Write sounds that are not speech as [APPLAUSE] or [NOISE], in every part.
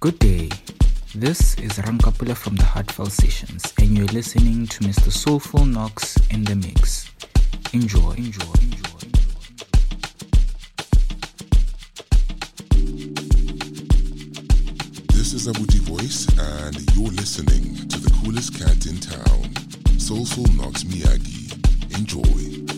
Good day. This is Ramkapula from the Heartfelt Sessions, and you're listening to Mr. Soulful Knox in the Mix. Enjoy, enjoy, enjoy. This is Abuti Voice, and you're listening to the coolest cat in town, Soulful Knox Miyagi. Enjoy.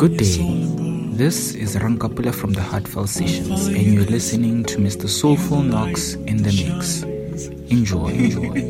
Good day. This is Rankapula from the Heartfelt Sessions, and you're listening to Mr. Soulful Knox in the Mix. Enjoy, enjoy. [LAUGHS]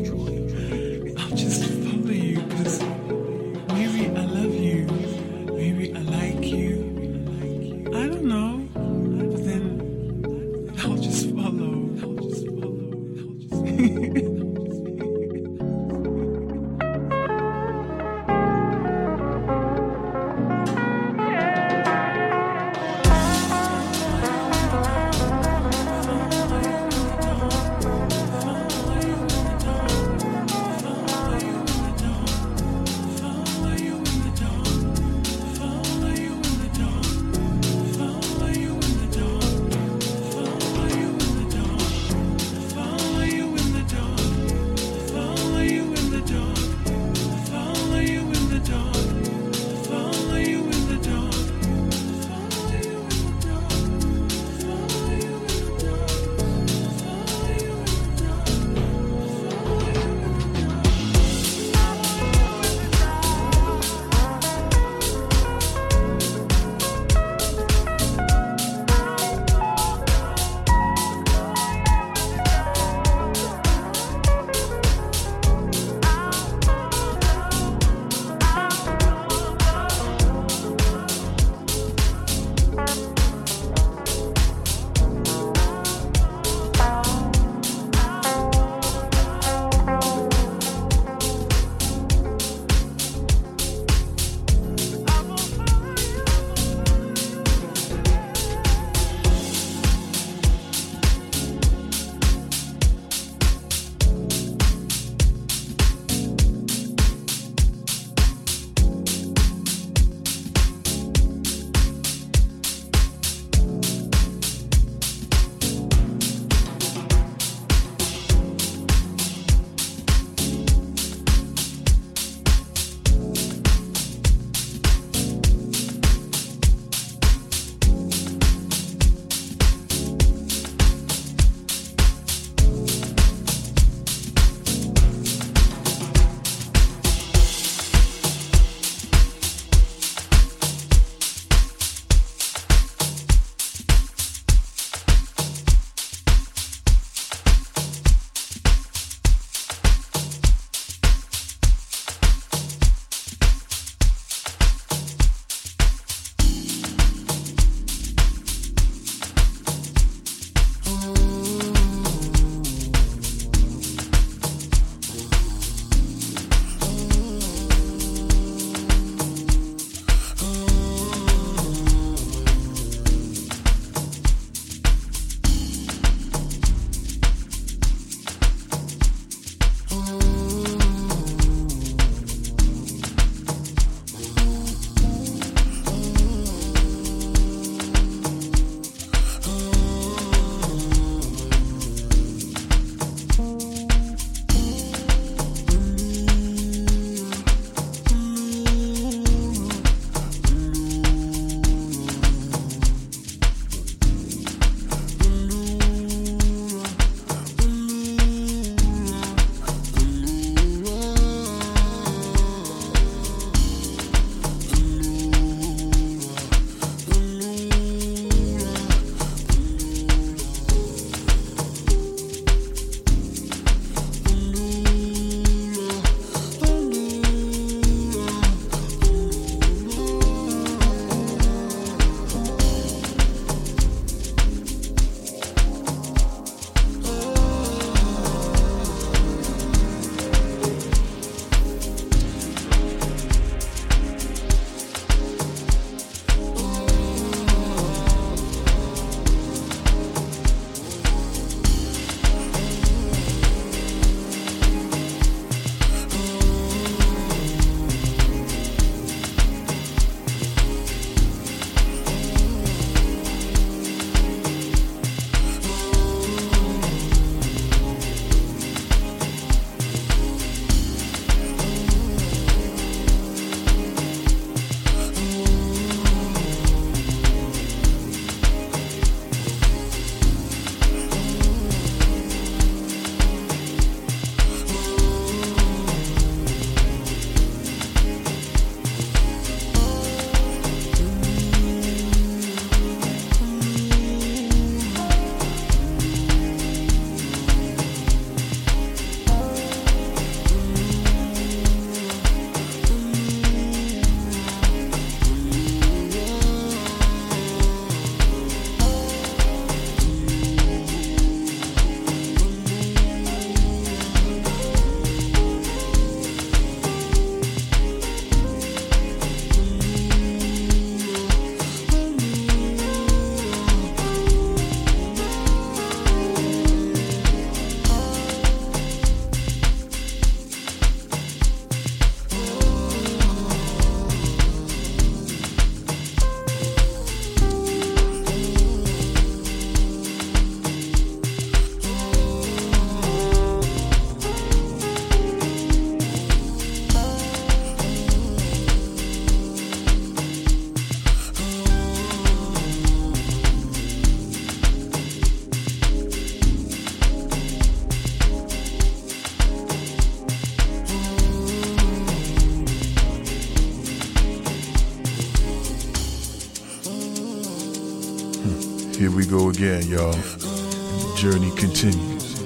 again, y'all. And the journey continues.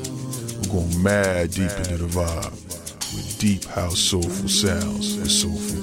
We're going mad deep into the vibe with deep house soulful sounds for soulful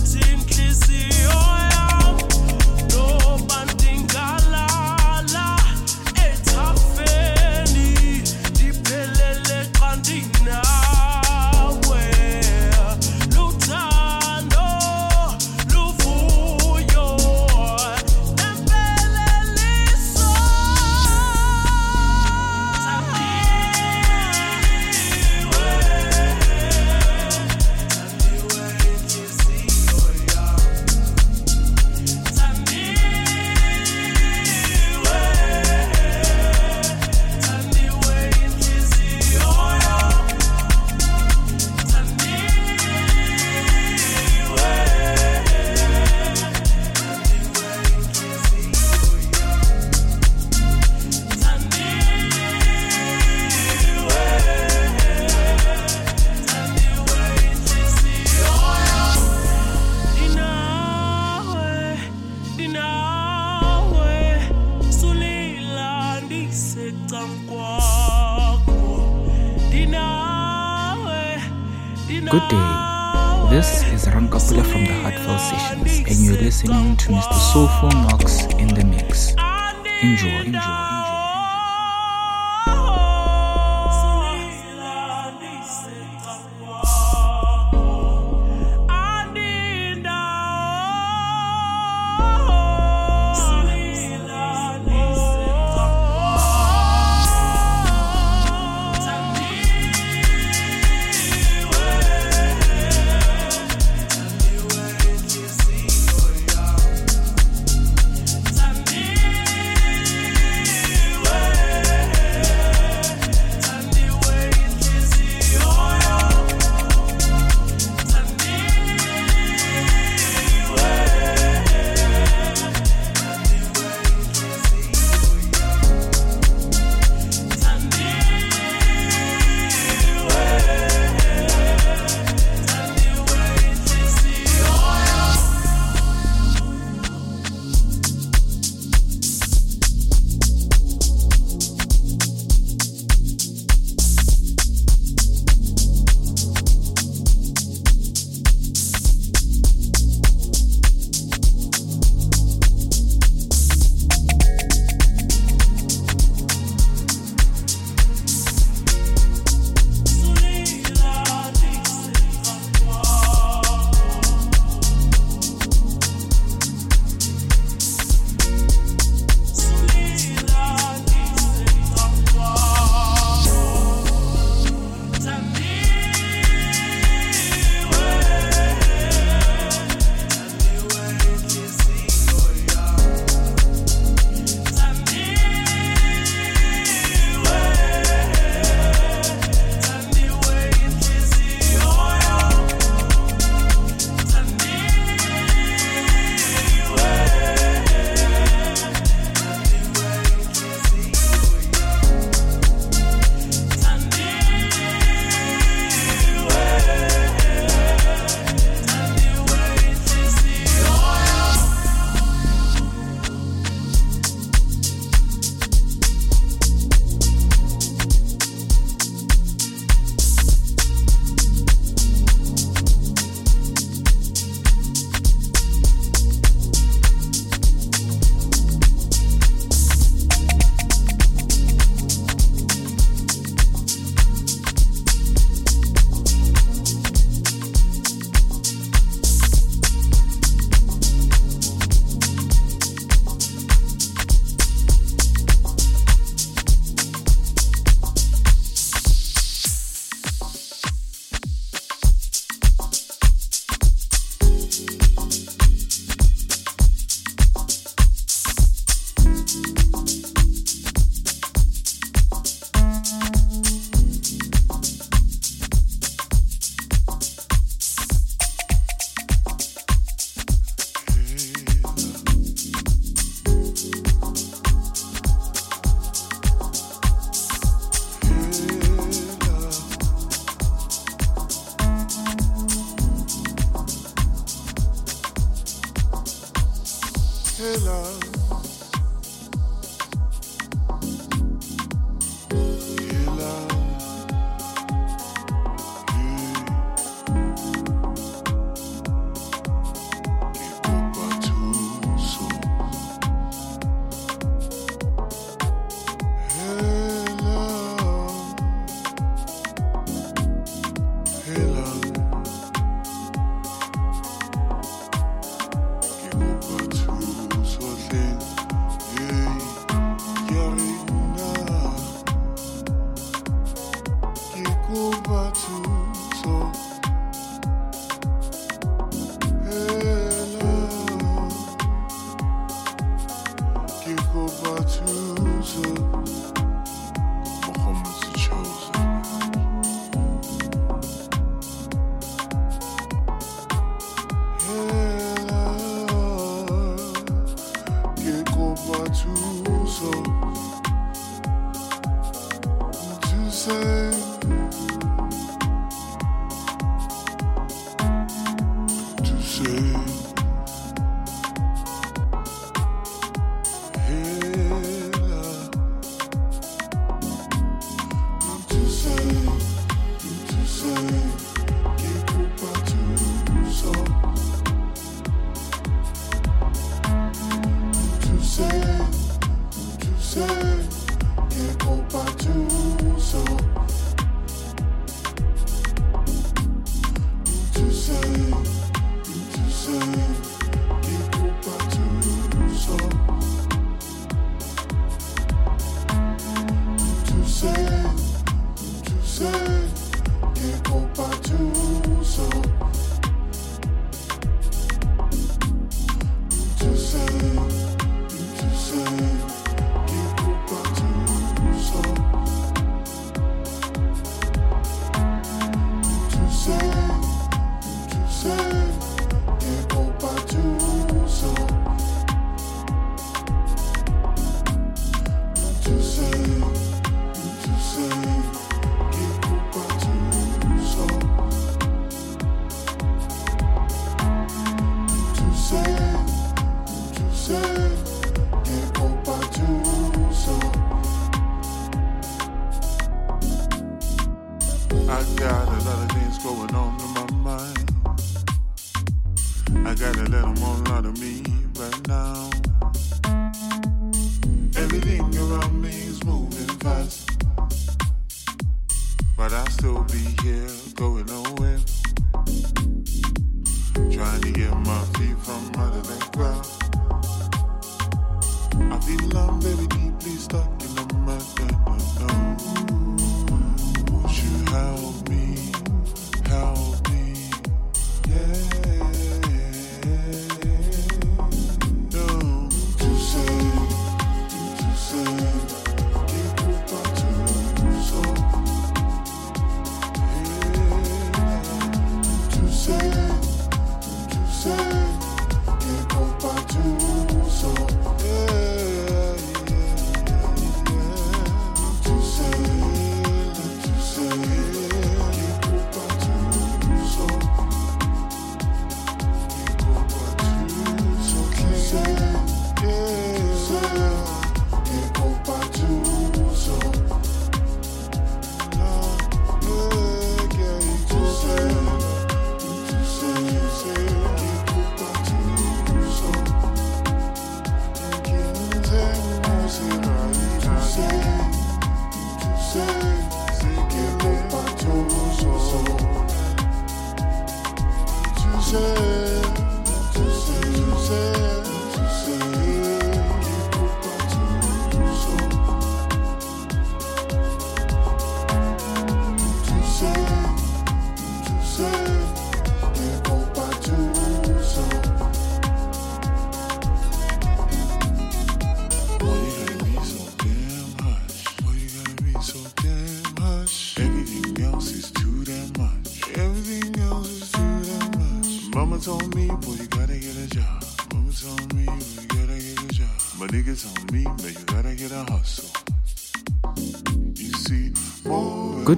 team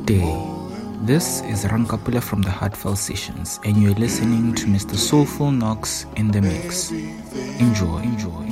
Good day. This is Ron Kapula from the Heartfelt Sessions, and you're listening to Mr. Soulful Knox in the Mix. Enjoy, enjoy.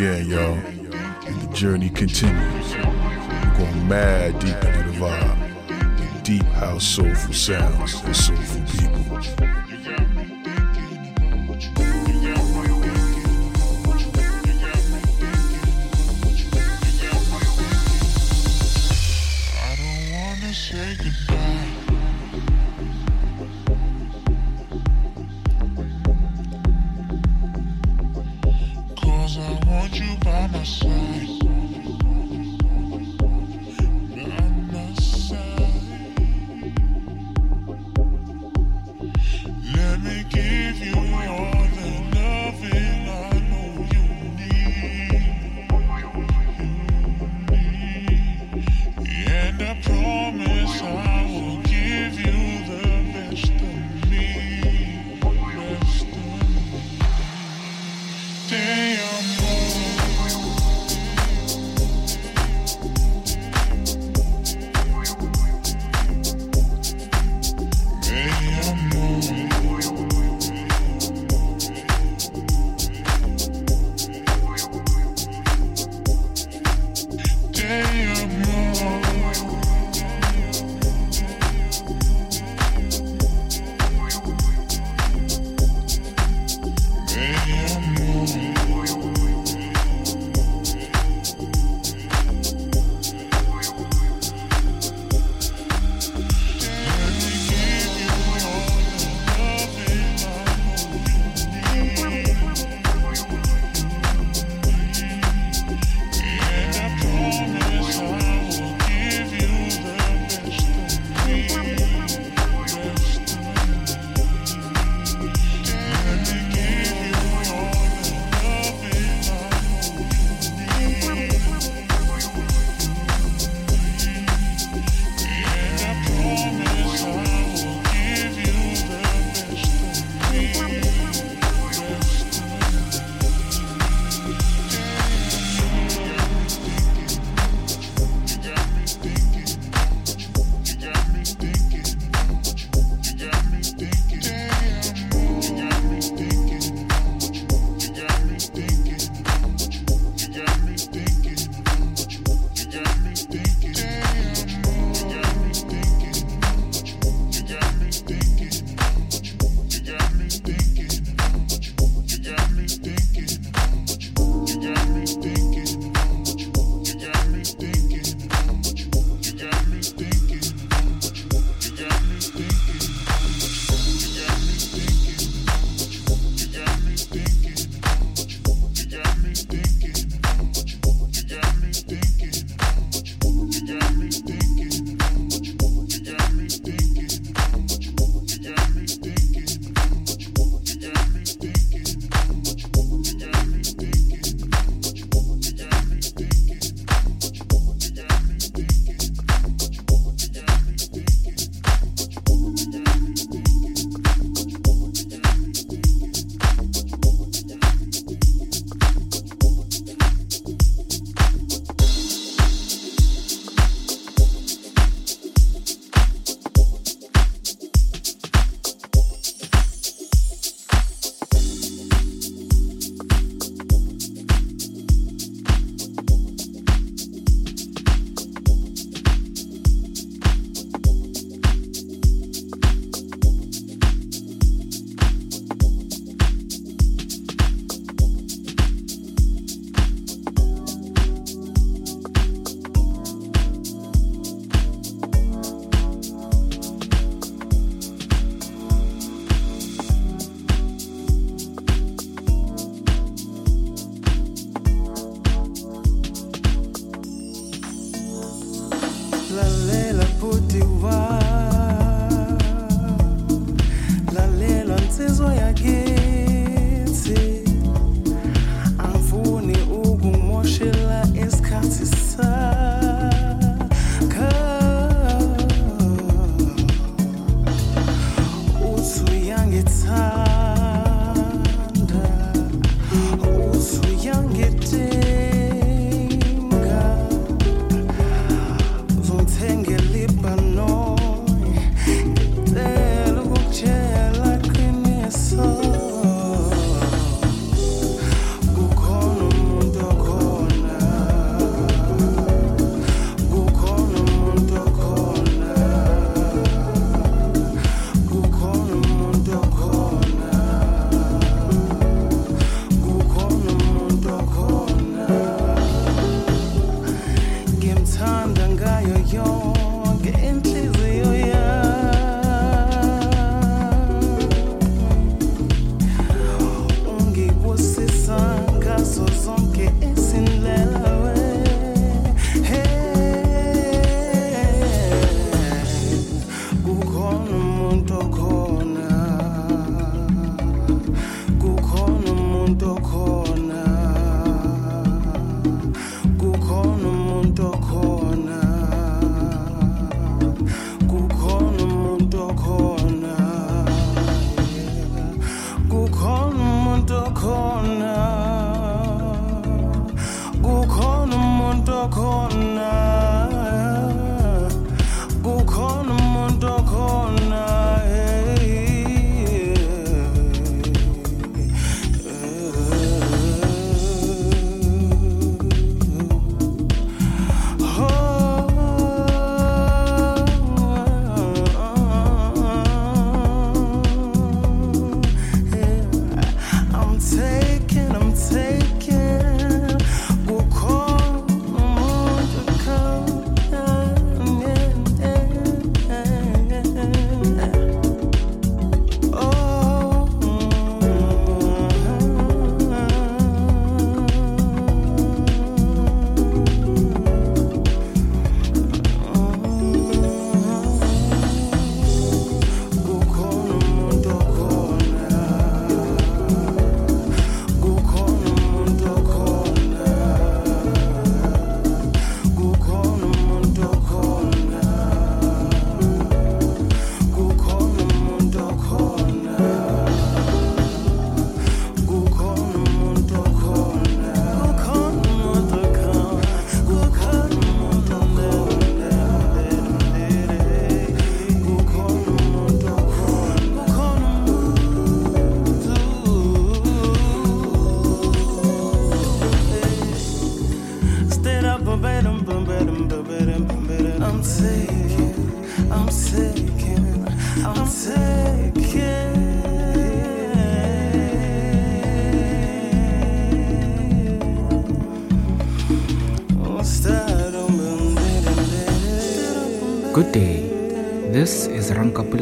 again, y'all. And the journey continues. We're going mad deep into the vibe. Deep house soulful sounds. It's so がよいよ。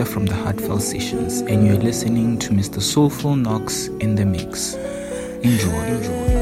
From the Heartfelt Sessions, and you're listening to Mr. Soulful Knox in the Mix. Enjoy. Enjoy.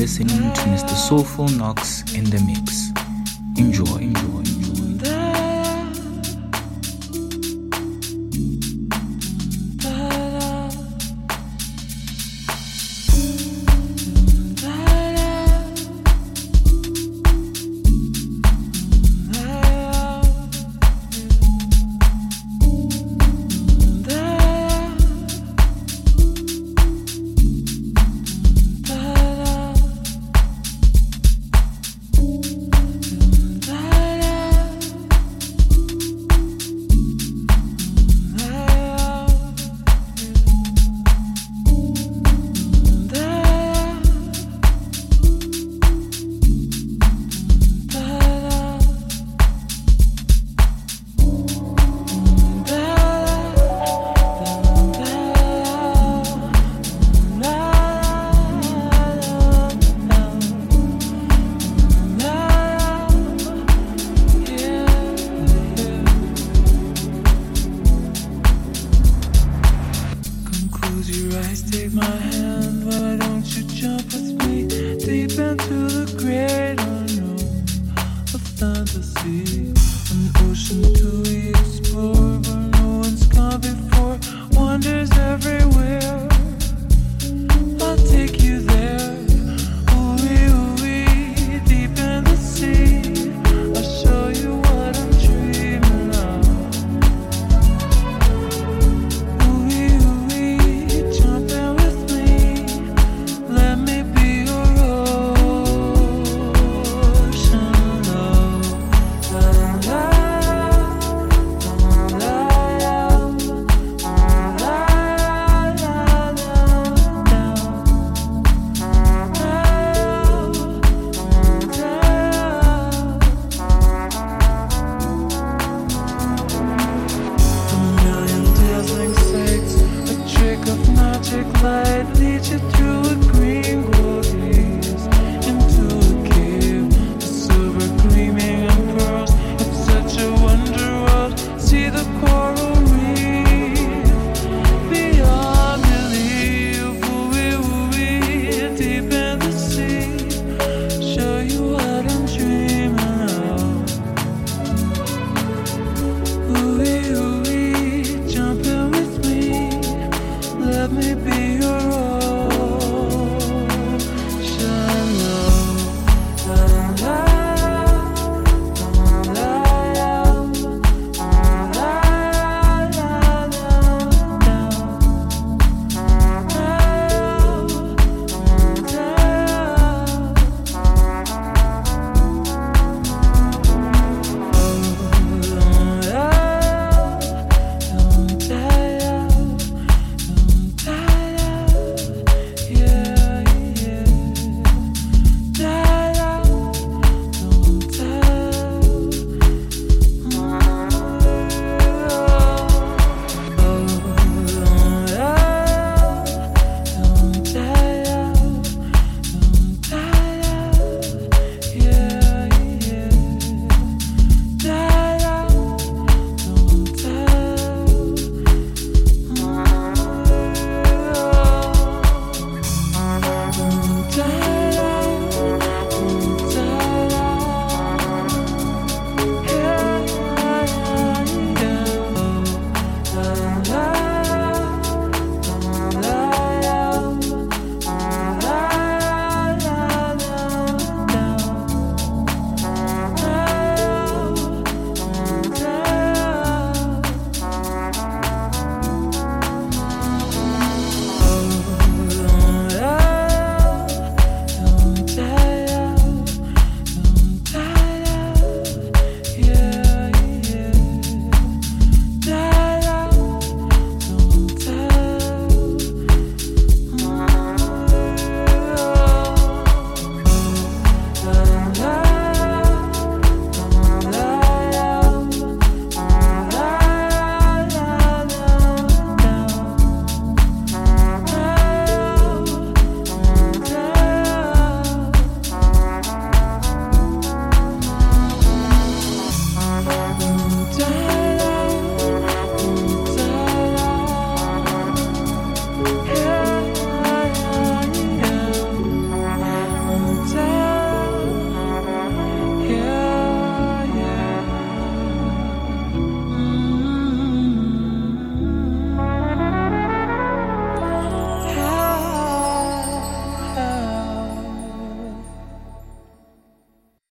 Listening to Mr. Soulful Knox in the mix.